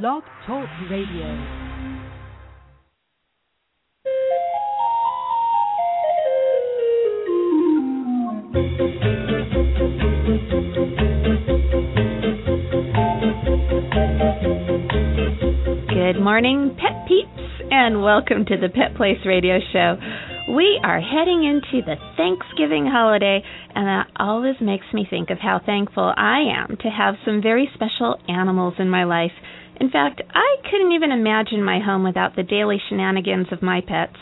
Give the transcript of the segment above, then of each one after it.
Blog Talk Radio. Good morning, pet peeps, and welcome to the Pet Place Radio Show. We are heading into the Thanksgiving holiday, and that always makes me think of how thankful I am to have some very special animals in my life. In fact, I couldn't even imagine my home without the daily shenanigans of my pets.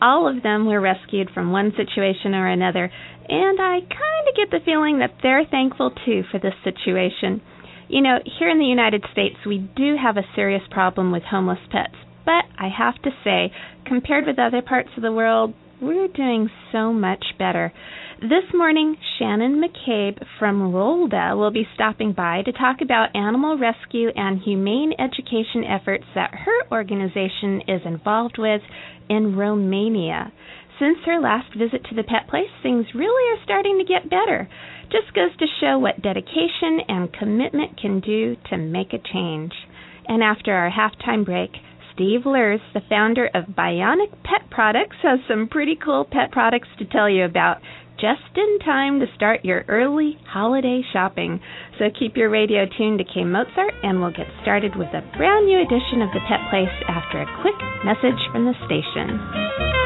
All of them were rescued from one situation or another, and I kind of get the feeling that they're thankful too for this situation. You know, here in the United States, we do have a serious problem with homeless pets, but I have to say, compared with other parts of the world, we're doing so much better. This morning, Shannon McCabe from Rolda will be stopping by to talk about animal rescue and humane education efforts that her organization is involved with in Romania. Since her last visit to the pet place, things really are starting to get better. Just goes to show what dedication and commitment can do to make a change. And after our halftime break, Steve Lurs, the founder of Bionic Pet Products, has some pretty cool pet products to tell you about just in time to start your early holiday shopping. So keep your radio tuned to K Mozart, and we'll get started with a brand new edition of The Pet Place after a quick message from the station.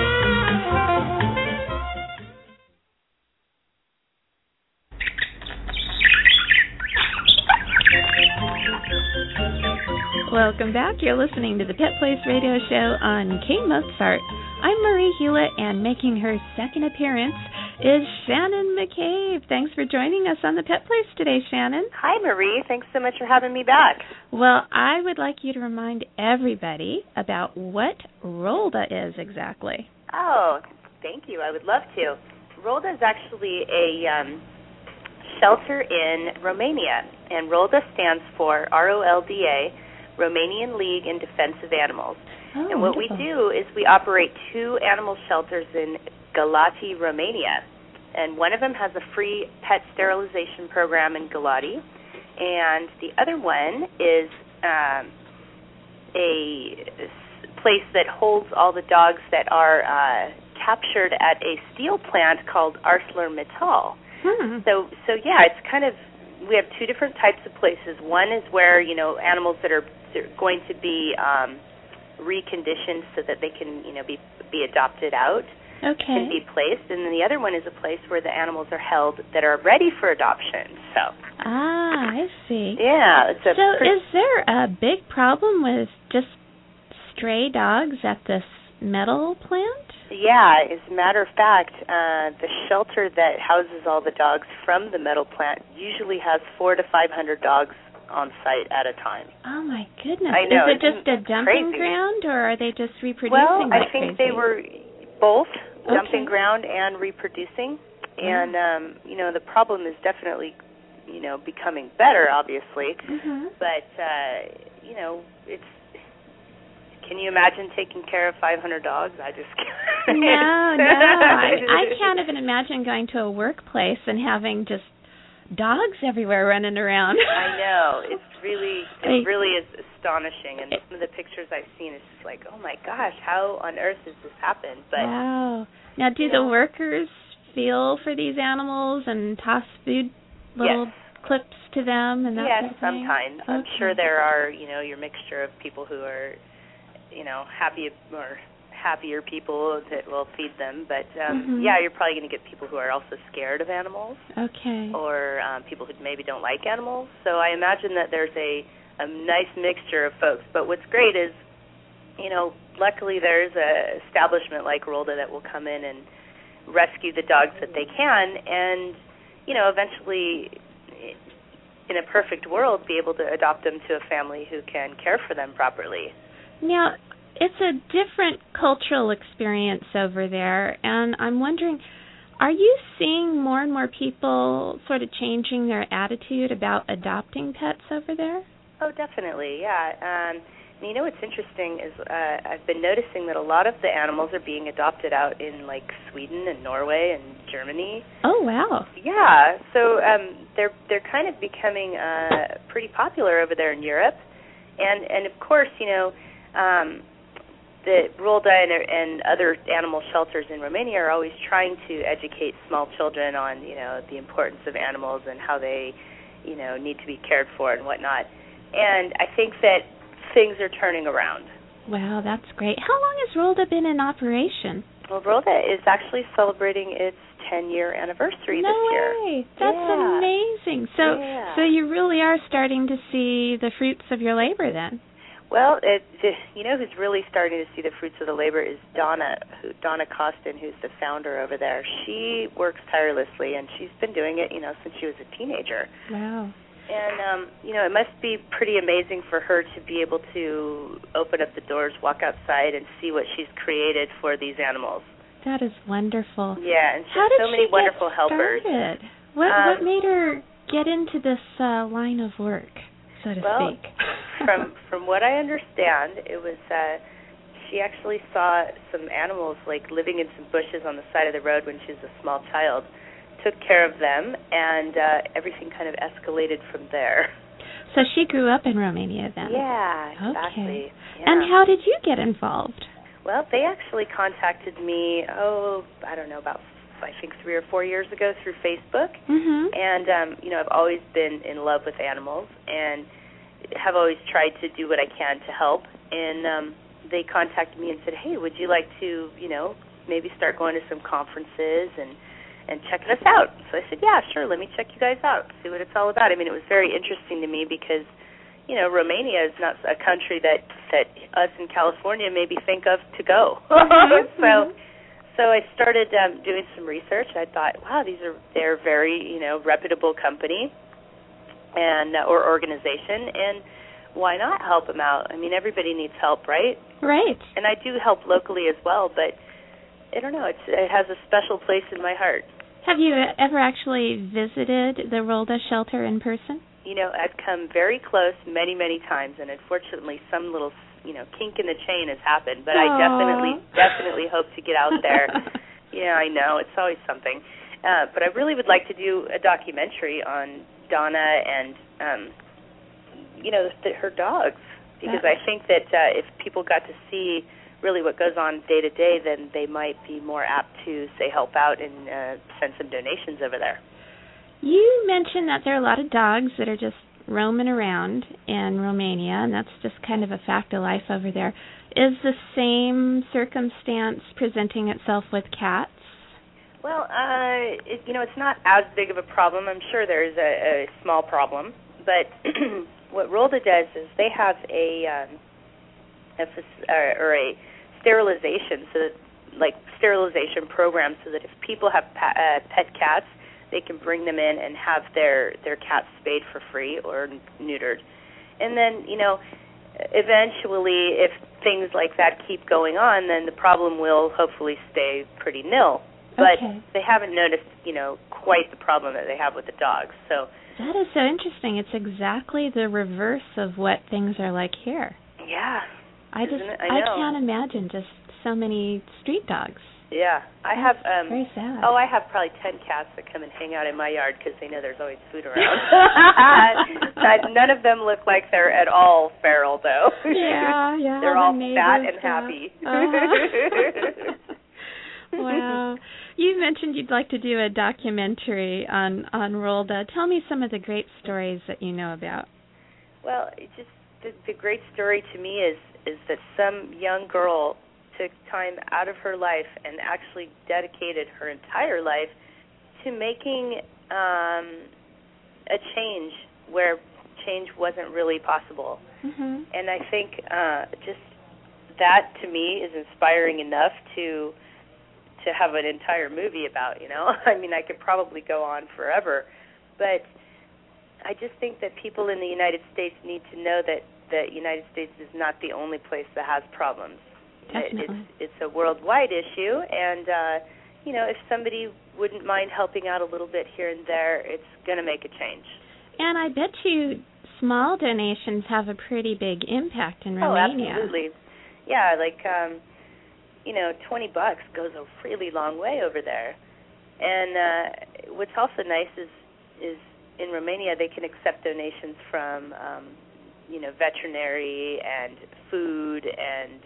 Welcome back. You're listening to the Pet Place Radio Show on K Mozart. I'm Marie Hulett, and making her second appearance is Shannon McCabe. Thanks for joining us on the Pet Place today, Shannon. Hi, Marie. Thanks so much for having me back. Well, I would like you to remind everybody about what Rolda is exactly. Oh, thank you. I would love to. Rolda is actually a um, shelter in Romania, and Rolda stands for R O L D A, Romanian League in Defense of Animals. Oh, and what wonderful. we do is we operate two animal shelters in Galati, Romania. And one of them has a free pet sterilization program in Galati, and the other one is um, a place that holds all the dogs that are uh, captured at a steel plant called ArcelorMittal. Hmm. So so yeah, it's kind of we have two different types of places. One is where you know animals that are going to be um, reconditioned so that they can you know be be adopted out Okay. can be placed, and then the other one is a place where the animals are held that are ready for adoption. So Ah, I see. yeah, it's a So, is there a big problem with just stray dogs at this metal plant? Yeah, as a matter of fact, uh, the shelter that houses all the dogs from the metal plant usually has four to five hundred dogs on site at a time. Oh my goodness! I know, Is it just a dumping crazy? ground, or are they just reproducing? well, I think crazy? they were both Okay. dumping ground and reproducing, and um, you know the problem is definitely you know becoming better, obviously, Mhm. but uh, you know it's. Can you imagine taking care of 500 dogs? I just can't. No, no, I, I can't even imagine going to a workplace and having just dogs everywhere running around. I know it's really it really is astonishing, and some of the pictures I've seen is just like, oh my gosh, how on earth does this happen? But wow. Now, do the know. workers feel for these animals and toss food little yes, clips to them and that yes, sort of thing? sometimes I'm sure there are you know your mixture of people who are, you know, happy or happier people that will feed them, but um Mhm. yeah, you're probably going to get people who are also scared of animals. Okay. or um, people who maybe don't like animals. So I imagine that there's a a nice mixture of folks. But what's great is, you know, luckily there's a establishment like Rolda that will come in and rescue the dogs that they can, and you know, eventually, in a perfect world, be able to adopt them to a family who can care for them properly. Now, it's a different cultural experience over there, and I'm wondering are you seeing more and more people sort of changing their attitude about adopting pets over there? Oh, definitely, yeah. Um, and you know what's interesting is uh, I've been noticing that a lot of the animals are being adopted out in like Sweden and Norway and Germany. Oh, wow. Yeah, so um, they're they're kind of becoming uh, pretty popular over there in Europe, and and of course, you know, um, the Rolda and, and other animal shelters in Romania are always trying to educate small children on you know the importance of animals and how they you know need to be cared for and whatnot. And I think that things are turning around. Wow, that's great. How long has Rolda been in operation? Well, Rolda is actually celebrating its 10 year anniversary no this year. way. That's yeah. amazing. So yeah. so you really are starting to see the fruits of your labor then. Well, it, you know who's really starting to see the fruits of the labor is Donna, who, Donna Costin, who's the founder over there. She works tirelessly, and she's been doing it, you know, since she was a teenager. Wow. And um, you know, it must be pretty amazing for her to be able to open up the doors, walk outside, and see what she's created for these animals. That is wonderful. Yeah, and she How has did so many she wonderful get helpers. started? What Um, what made her get into this uh, line of work, so to Well, speak? From from what I understand, it was uh she actually saw some animals like living in some bushes on the side of the road when she was a small child. Took care of them, and uh everything kind of escalated from there. so she grew up in Romania then. Yeah, Okay. Yeah. And how did you get involved? Well, they actually contacted me. Oh, I don't know about I think three or four years ago through Facebook. Mhm. and um you know i've always been in love with animals and have always tried to do what i can to help. And um they contacted me and said hey would you like to you know maybe start going to some conferences and and checking us out? So i said yeah sure let me check you guys out see what it's all about. I mean it was very interesting to me because you know romania is not a country that that us in california maybe think of to go. So so I started um, doing some research. I thought, wow, these are they're very you know reputable company and uh, or organization, and why not help them out? I mean, everybody needs help, right? Right. And I do help locally as well, but I don't know. It's it has a special place in my heart. Have you ever actually visited the Rolda shelter in person? You know, I've come very close many many times, and unfortunately, some little you know kink in the chain has happened. But I definitely definitely hope to get out there. yeah, I know it's always something. Uh, but I really would like to do a documentary on Donna and um, you know the, her dogs because Yeah. I think that uh, if people got to see really what goes on day to day, then they might be more apt to say help out and uh, send some donations over there. You mentioned that there are a lot of dogs that are just roaming around in Romania, and that's just kind of a fact of life over there. Is the same circumstance presenting itself with cats? Well, uh, it, you know, it's not as big of a problem. I'm sure there's a, a small problem, but what Rolda does is they have a, um, a uh, or a sterilization, so that, like sterilization program, so that if people have pa- uh, pet cats, they can bring them in and have their their cats spayed for free or neutered, and then you know, eventually, if things like that keep going on, then the problem will hopefully stay pretty nil but Okay. they haven't noticed, you know, quite the problem that they have with the dogs. So, That is so interesting. It's exactly the reverse of what things are like here. yeah, I just Isn't? I can't imagine just so many street dogs. yeah. I That's have um very sad. Oh, I have probably 10 cats that come and hang out in my yard because they know there's always food around. But None of them look like they're at all feral though. yeah, yeah. They're all fat and happy. Uh-huh. wow. You mentioned you'd like to do a documentary on on Rolda. Tell me some of the great stories that you know about. Well, it just the, the great story to me is is that some young girl took time out of her life and actually dedicated her entire life to making um, a change where change wasn't really possible. Mhm. And I think uh, just that to me is inspiring enough to to have an entire movie about. You know, I mean, I could probably go on forever, but I just think that people in the United States need to know that the United States is not the only place that has problems. Definitely. It's it's a worldwide issue, and uh, you know, if somebody wouldn't mind helping out a little bit here and there, it's going to make a change. And I bet you small donations have a pretty big impact in Romania. Oh, Romania. absolutely. Yeah, like um you know, 20 bucks goes a really long way over there. And uh what's also nice is is in Romania they can accept donations from um you know veterinary and food and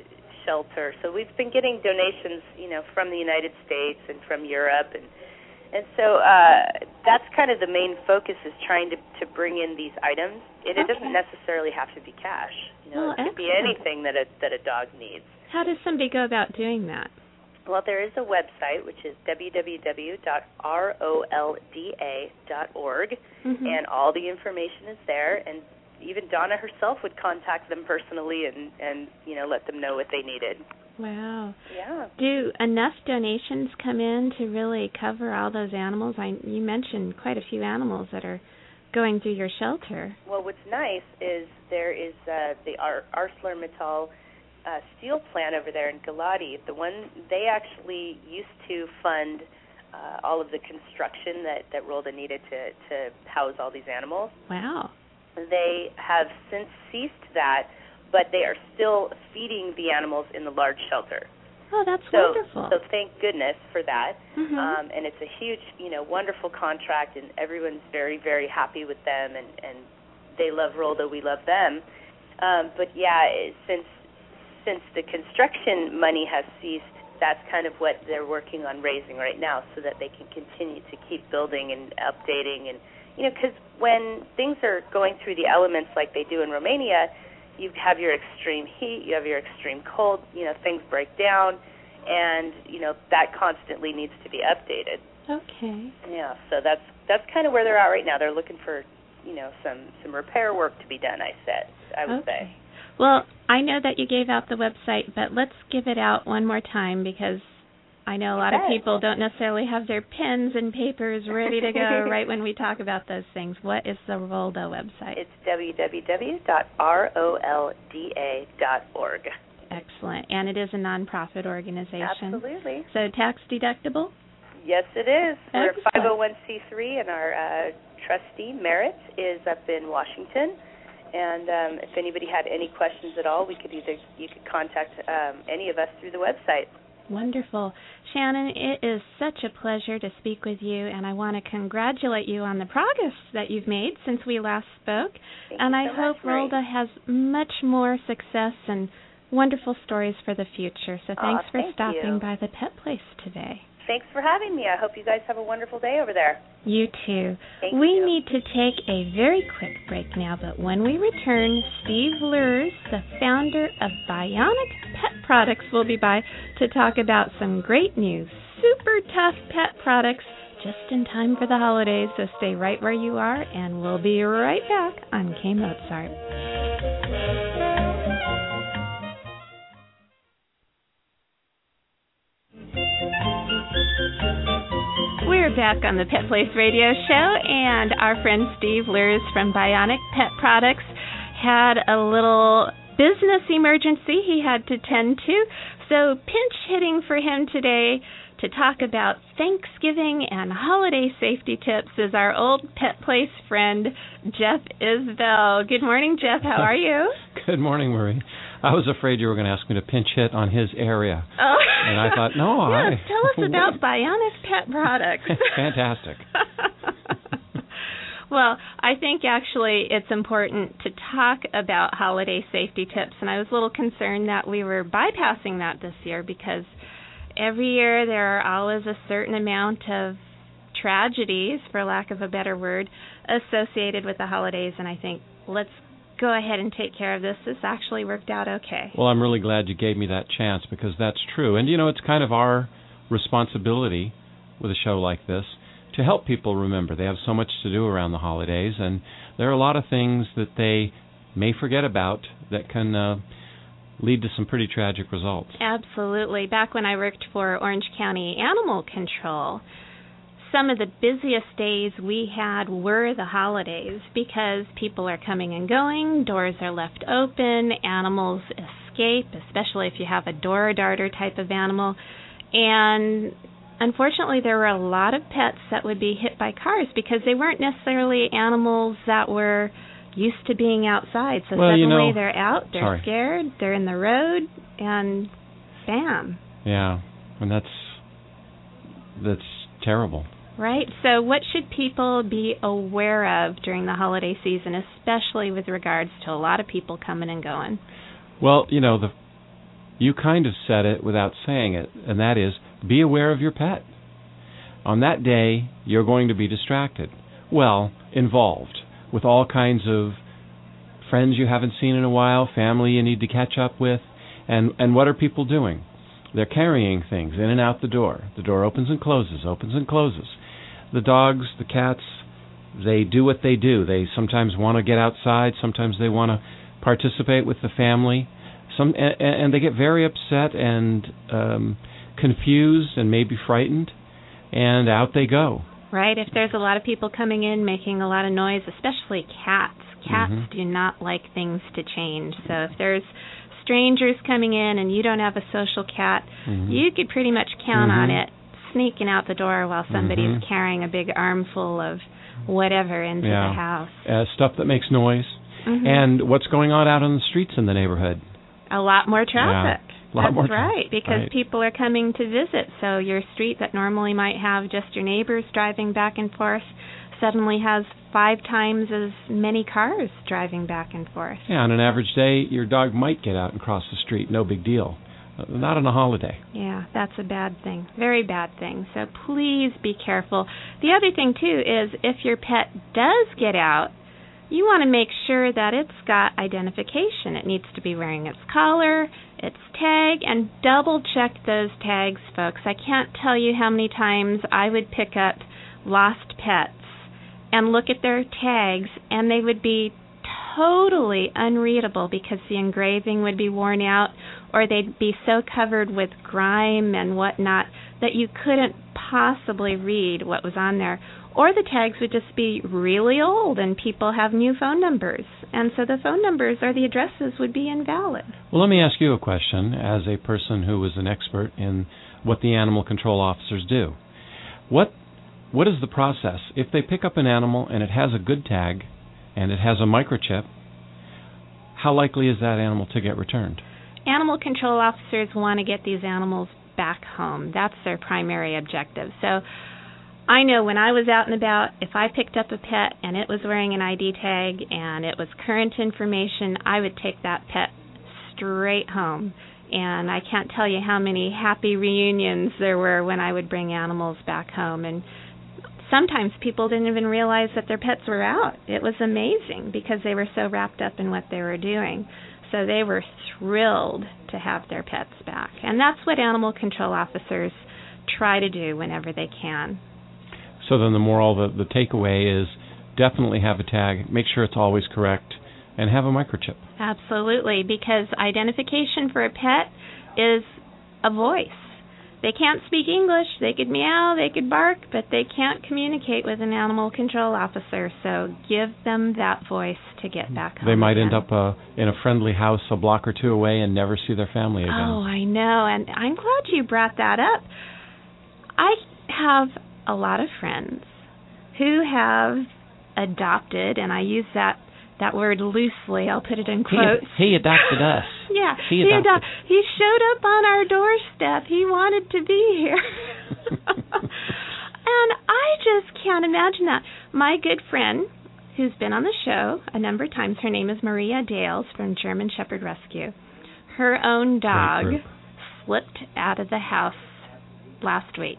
shelter. So we've been getting donations, you know, from the United States and from Europe and and so uh, that's kind of the main focus is trying to to bring in these items. And it Okay. doesn't necessarily have to be cash. You know, Oh, it could be anything that a that a dog needs. How does somebody go about doing that? Well, there is a website which is www.rolda.org, Mhm. and all the information is there. And even Donna herself would contact them personally and and you know let them know what they needed. Wow. Yeah. Do enough donations come in to really cover all those animals? I you mentioned quite a few animals that are going through your shelter. Well, what's nice is there is uh, the Ar- ArcelorMittal uh, steel plant over there in Galati. The one they actually used to fund uh, all of the construction that that Rolda needed to to house all these animals. Wow. They have since ceased that, but they are still feeding the animals in the large shelter. Oh, that's So, wonderful. so thank goodness for that. Mhm. Um, and it's a huge, you know, wonderful contract, and everyone's very, very happy with them, and and they love Rolda, we love them. Um, but yeah, it- since since the construction money has ceased, that's kind of what they're working on raising right now, so that they can continue to keep building and updating, and you know, because when things are going through the elements like they do in Romania, you have your extreme heat, you have your extreme cold, you know, things break down, and you know that constantly needs to be updated. okay. Yeah, so that's that's kind of where they're at right now. They're looking for, you know, some some repair work to be done. I said, I would okay. say. Well, I know that you gave out the website, but let's give it out one more time because I know a lot of people don't necessarily have their pens and papers ready to go right when we talk about those things. What is the Rolda website? It's www.rolda.org. Excellent. And it is a nonprofit organization. Absolutely. So tax deductible? Yes, it is. We're 501c3, and our uh, trustee Merritt, is up in Washington. And um, if anybody had any questions at all, we could either you could contact um, any of us through the website. Wonderful. Shannon, it is such a pleasure to speak with you, and I want to congratulate you on the progress that you've made since we last spoke. Thank and I so hope much. Rolda has much more success and wonderful stories for the future. So thanks for thank stopping you. by the Pet Place today. Thanks for having me. I hope you guys have a wonderful day over there. You too. Thank we you. need to take a very quick break now, but when we return, Steve Lurs, the founder of Bionic Pet Products, will be by to talk about some great new, super tough pet products just in time for the holidays. So stay right where you are, and we'll be right back on K Mozart. Back on the Pet Place Radio Show, and our friend Steve Lurs from Bionic Pet Products had a little business emergency he had to tend to. So, pinch hitting for him today to talk about Thanksgiving and holiday safety tips is our old Pet Place friend, Jeff Isbell. Good morning, Jeff. How are you? Good morning, Marie. I was afraid you were going to ask me to pinch hit on his area. Oh. And I thought, no, yes, I- tell us about Bionic Pet Products. Fantastic. well, I think actually it's important to talk about holiday safety tips, and I was a little concerned that we were bypassing that this year because every year there are always a certain amount of tragedies, for lack of a better word, associated with the holidays, and I think let's go ahead and take care of this. This actually worked out okay. Well, I'm really glad you gave me that chance because that's true. And, you know, it's kind of our responsibility with a show like this to help people remember. They have so much to do around the holidays, and there are a lot of things that they may forget about that can uh, lead to some pretty tragic results. Absolutely. Back when I worked for Orange County Animal Control, some of the busiest days we had were the holidays because people are coming and going, doors are left open, animals escape, especially if you have a door darter type of animal. And unfortunately, there were a lot of pets that would be hit by cars because they weren't necessarily animals that were used to being outside. So Well, suddenly you know- they're out, they're Sorry. scared, they're in the road, and bam. Yeah, and that's that's terrible. Right. So, what should people be aware of during the holiday season, especially with regards to a lot of people coming and going? Well, you know, the you kind of said it without saying it, and that is be aware of your pet. On that day, you're going to be distracted. Well, involved with all kinds of friends you haven't seen in a while, family you need to catch up with, and and what are people doing? They're carrying things in and out the door. The door opens and closes, opens and closes. The dogs, the cats, they do what they do. They sometimes want to get outside, sometimes they want to participate with the family. Some and, and they get very upset and um confused and maybe frightened and out they go. Right. If there's a lot of people coming in making a lot of noise, especially cats, cats Mhm. do not like things to change. So if there's strangers coming in and you don't have a social cat, Mhm. you could pretty much count on Mhm. it sneaking out the door while somebody's Mhm. carrying a big armful of whatever into Yeah. the house. uh, stuff that makes noise, Mhm. and what's going on out on the streets in the neighborhood. a lot more traffic. That's right, because right. people are coming to visit. So your street that normally might have just your neighbors driving back and forth suddenly has five times as many cars driving back and forth. Yeah, on an average day, your dog might get out and cross the street, no big deal. Uh, not on a holiday. Yeah, that's a bad thing. Very bad thing. So please be careful. The other thing too is if your pet does get out, you want to make sure that it's got identification. It needs to be wearing its collar, its tag, and double check those tags, folks. I can't tell you how many times I would pick up lost pets and look at their tags and they would be totally unreadable because the engraving would be worn out or they'd be so covered with grime and whatnot that you couldn't possibly read what was on there. Or the tags would just be really old and people have new phone numbers. And so the phone numbers or the addresses would be invalid. Well, let me ask you a question as a person who is an expert in what the animal control officers do. What what is the process if they pick up an animal and it has a good tag and it has a microchip? How likely is that animal to get returned? Animal control officers want to get these animals back home. That's their primary objective. So I know when I was out and about, if I picked up a pet and it was wearing an ID tag and it was current information, I would take that pet straight home. And I can't tell you how many happy reunions there were when I would bring animals back home. And sometimes people didn't even realize that their pets were out. It was amazing because they were so wrapped up in what they were doing. So they were thrilled to have their pets back. And that's what animal control officers try to do whenever they can. So then the moral, the, the takeaway is definitely have a tag, make sure it's always correct, and have a microchip. Absolutely, because identification for a pet is a voice. They can't speak English. They could meow, they could bark, but they can't communicate with an animal control officer. So give them that voice to get back home. They might end up uh, in a friendly house a block or two away and never see their family again. Oh, I know, and I'm glad you brought that up. I have a lot of friends who have adopted, and I use that that word loosely. I'll put it in quotes. he adopted us. Yeah, He he, adopted. ado- he showed up on our doorstep. He wanted to be here. and I just can't imagine that. My good friend, who's been on the show a number of times, her name is Maria Dales from German Shepherd Rescue. Her own dog slipped out of the house last week.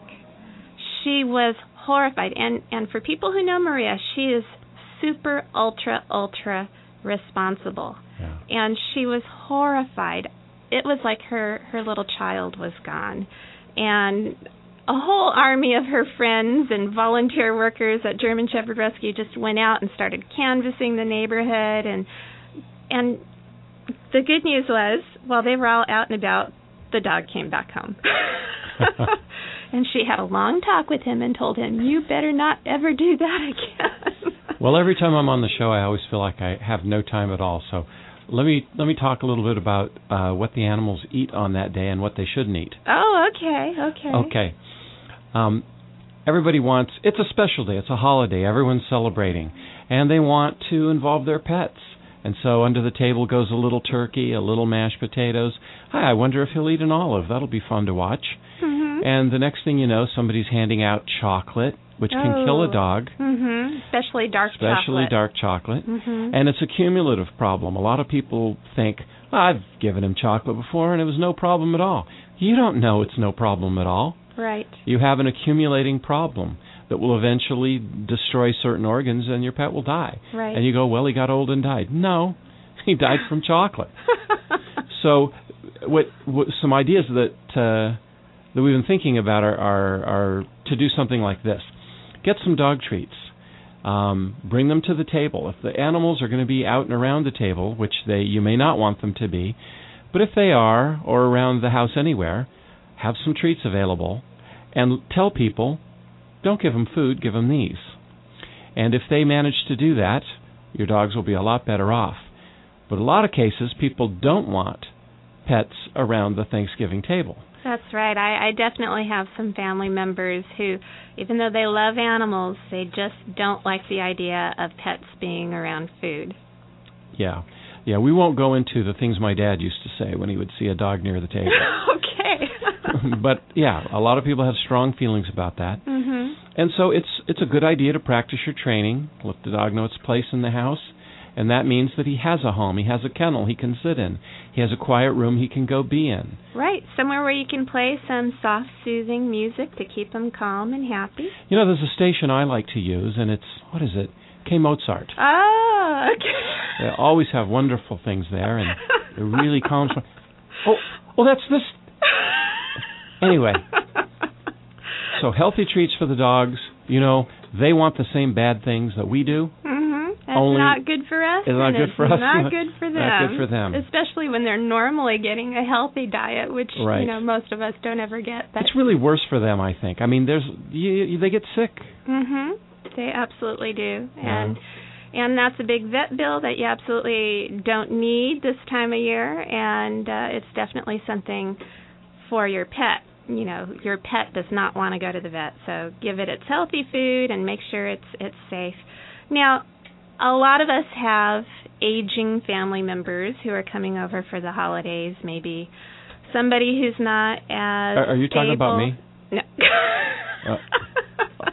She was horrified. And, and for people who know Maria, she is super, ultra, ultra responsible Yeah. and she was horrified. It was like her her little child was gone, and a whole army of her friends and volunteer workers at German Shepherd Rescue just went out and started canvassing the neighborhood and and the good news was while they were all out and about, the dog came back home. and she had a long talk with him and told him, "You better not ever do that again." Well, every time I'm on the show, I always feel like I have no time at all. So let me let me talk a little bit about uh, what the animals eat on that day and what they shouldn't eat. oh, okay, okay. Okay. Um, everybody wants. It's a special day. It's a holiday. Everyone's celebrating, and they want to involve their pets. And so under the table goes a little turkey, a little mashed potatoes. Hi, I wonder if he'll eat an olive. That'll be fun to watch. Mhm. And the next thing you know, somebody's handing out chocolate which can kill a Oh. dog, Mhm. Especially dark especially chocolate. dark chocolate. Mhm. And it's a cumulative problem. A lot of people think, "Oh, I've given him chocolate before and it was no problem at all. You don't know it's no problem at all. right. You have an accumulating problem that will eventually destroy certain organs and your pet will die. Right. And you go, well, he got old and died. No, he died from chocolate. So, what, what some ideas that uh, that we've been thinking about are, are are to do something like this: get some dog treats, um, bring them to the table. If the animals are going to be out and around the table, which they you may not want them to be, but if they are, or around the house anywhere, have some treats available, and tell people, don't give them food, give them these. And if they manage to do that, your dogs will be a lot better off. But a lot of cases, people don't want pets around the Thanksgiving table. That's right. I, I definitely have some family members who, even though they love animals, they just don't like the idea of pets being around food. Yeah. Yeah, we won't go into the things my dad used to say when he would see a dog near the table. okay. but yeah, a lot of people have strong feelings about that. Mm-hmm. And so it's it's a good idea to practice your training, let the dog know its place in the house, and that means that he has a home, he has a kennel he can sit in, he has a quiet room he can go be in. Right. Somewhere where you can play some soft, soothing music to keep him calm and happy. You know, there's a station I like to use, and it's what is it? K Mozart. Oh, okay. They always have wonderful things there, and it really calms. my- Oh, oh, that's this. Anyway. So healthy treats for the dogs. You know, they want the same bad things that we do. Mhm. That's Only- not good for us. It's not good for us. Not good for them. Not good for them. Especially when they're normally getting a healthy diet, which Right. you know most of us don't ever get. But It's really worse for them, I think. I mean, there's you, you, they get sick. Mhm. They absolutely do. Yeah. And and that's a big vet bill that you absolutely don't need this time of year and uh it's definitely something for your pet. You know, your pet does not want to go to the vet, so give it its healthy food and make sure it's it's safe. Now, a lot of us have aging family members who are coming over for the holidays, maybe somebody who's not as Are, are you talking about stable- me? no. Uh.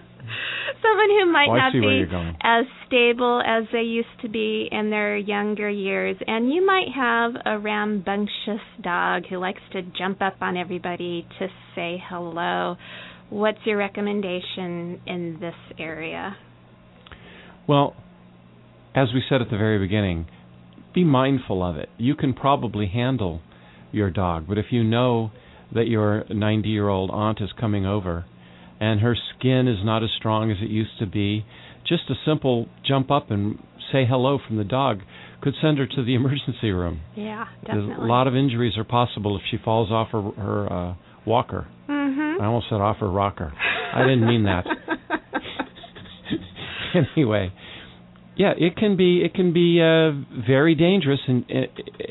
Someone who might Oh, not be as stable as they used to be in their younger years. And you might have a rambunctious dog who likes to jump up on everybody to say hello. What's your recommendation in this area? Well, as we said at the very beginning, be mindful of it. You can probably handle your dog, but if you know that your 90 year old aunt is coming over and her skin is not as strong as it used to be, just a simple jump up and say hello from the dog could send her to the emergency room. Yeah, There's definitely. A lot of injuries are possible if she falls off her, her uh, walker. Mhm. I almost said off her rocker. I didn't mean that. anyway, yeah, it can be it can be uh, very dangerous, and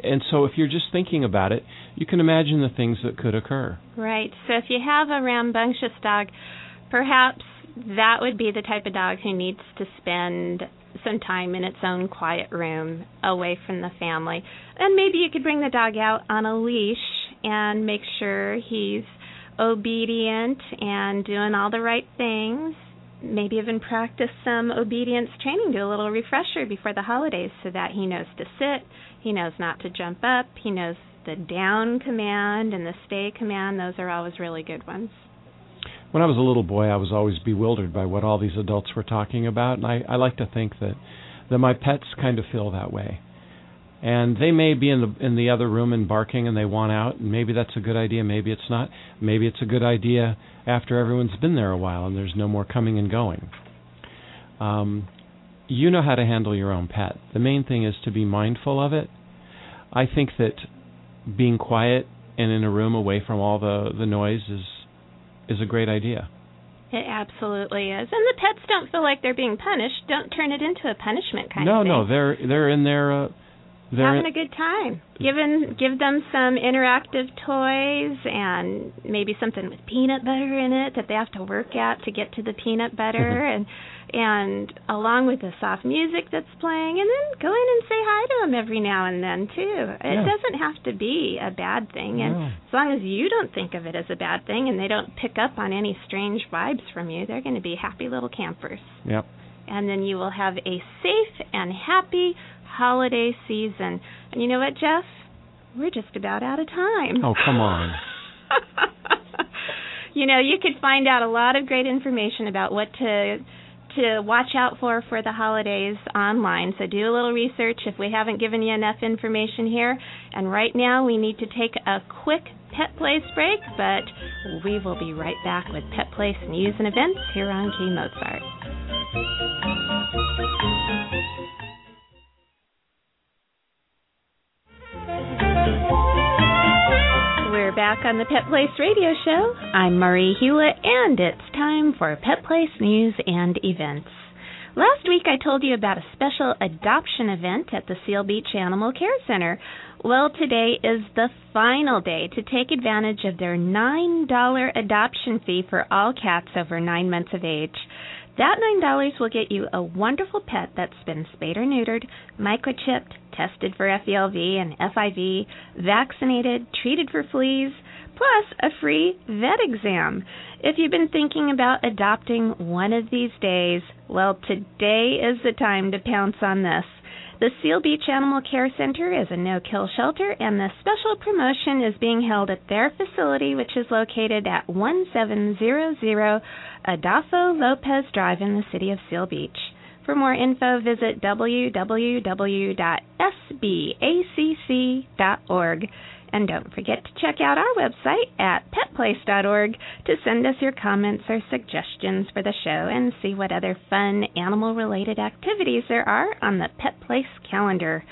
and so if you're just thinking about it, you can imagine the things that could occur. Right. So if you have a rambunctious dog, perhaps that would be the type of dog who needs to spend some time in its own quiet room away from the family. And maybe you could bring the dog out on a leash and make sure he's obedient and doing all the right things. Maybe even practice some obedience training, do a little refresher before the holidays so that he knows to sit, he knows not to jump up, he knows the down command and the stay command. Those are always really good ones. When I was a little boy, I was always bewildered by what all these adults were talking about, and I, I like to think that that my pets kind of feel that way. And they may be in the in the other room and barking, and they want out, and maybe that's a good idea. Maybe it's not. Maybe it's a good idea after everyone's been there a while and there's no more coming and going. Um, you know how to handle your own pet. The main thing is to be mindful of it. I think that being quiet and in a room away from all the the noise is is a great idea. It absolutely is. And the pets don't feel like they're being punished. Don't turn it into a punishment kind no, of thing. no, no, they're they're in their uh, having a good time. Giving give them some interactive toys and maybe something with peanut butter in it that they have to work at to get to the peanut butter and and along with the soft music that's playing and then go in and say hi to them every now and then too. It Yeah. doesn't have to be a bad thing and No. as long as you don't think of it as a bad thing and they don't pick up on any strange vibes from you, they're going to be happy little campers Yep. and then you will have a safe and happy holiday season. And you know what, Jeff? We're just about out of time. Oh, come on. you know, you could find out a lot of great information about what to to watch out for for the holidays online. So do a little research if we haven't given you enough information here. And right now we need to take a quick Pet Place break, but we will be right back with Pet Place news and events here on K Mozart. We're back on the Pet Place Radio Show. I'm Marie Hulett, and it's time for Pet Place news and events. Last week I told you about a special adoption event at the Seal Beach Animal Care Center. Well, today is the final day to take advantage of their $9 adoption fee for all cats over nine months of age. That $9 will get you a wonderful pet that's been spayed or neutered, microchipped, tested for FELV and FIV, vaccinated, treated for fleas, plus a free vet exam. If you've been thinking about adopting one of these days, well, today is the time to pounce on this. The Seal Beach Animal Care Center is a no kill shelter, and the special promotion is being held at their facility, which is located at 1700 Adolfo Lopez Drive in the city of Seal Beach. For more info, visit www.sbacc.org. And don't forget to check out our website at petplace.org to send us your comments or suggestions for the show and see what other fun animal related activities there are on the Pet Place calendar.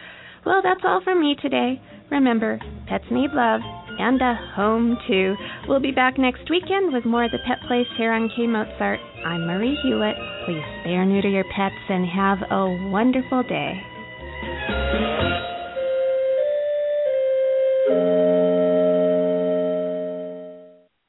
Well, that's all from me today. Remember, pets need love and a home too. We'll be back next weekend with more of the Pet Place here on K Mozart. I'm Marie Hulett. Please spay or neuter your pets and have a wonderful day.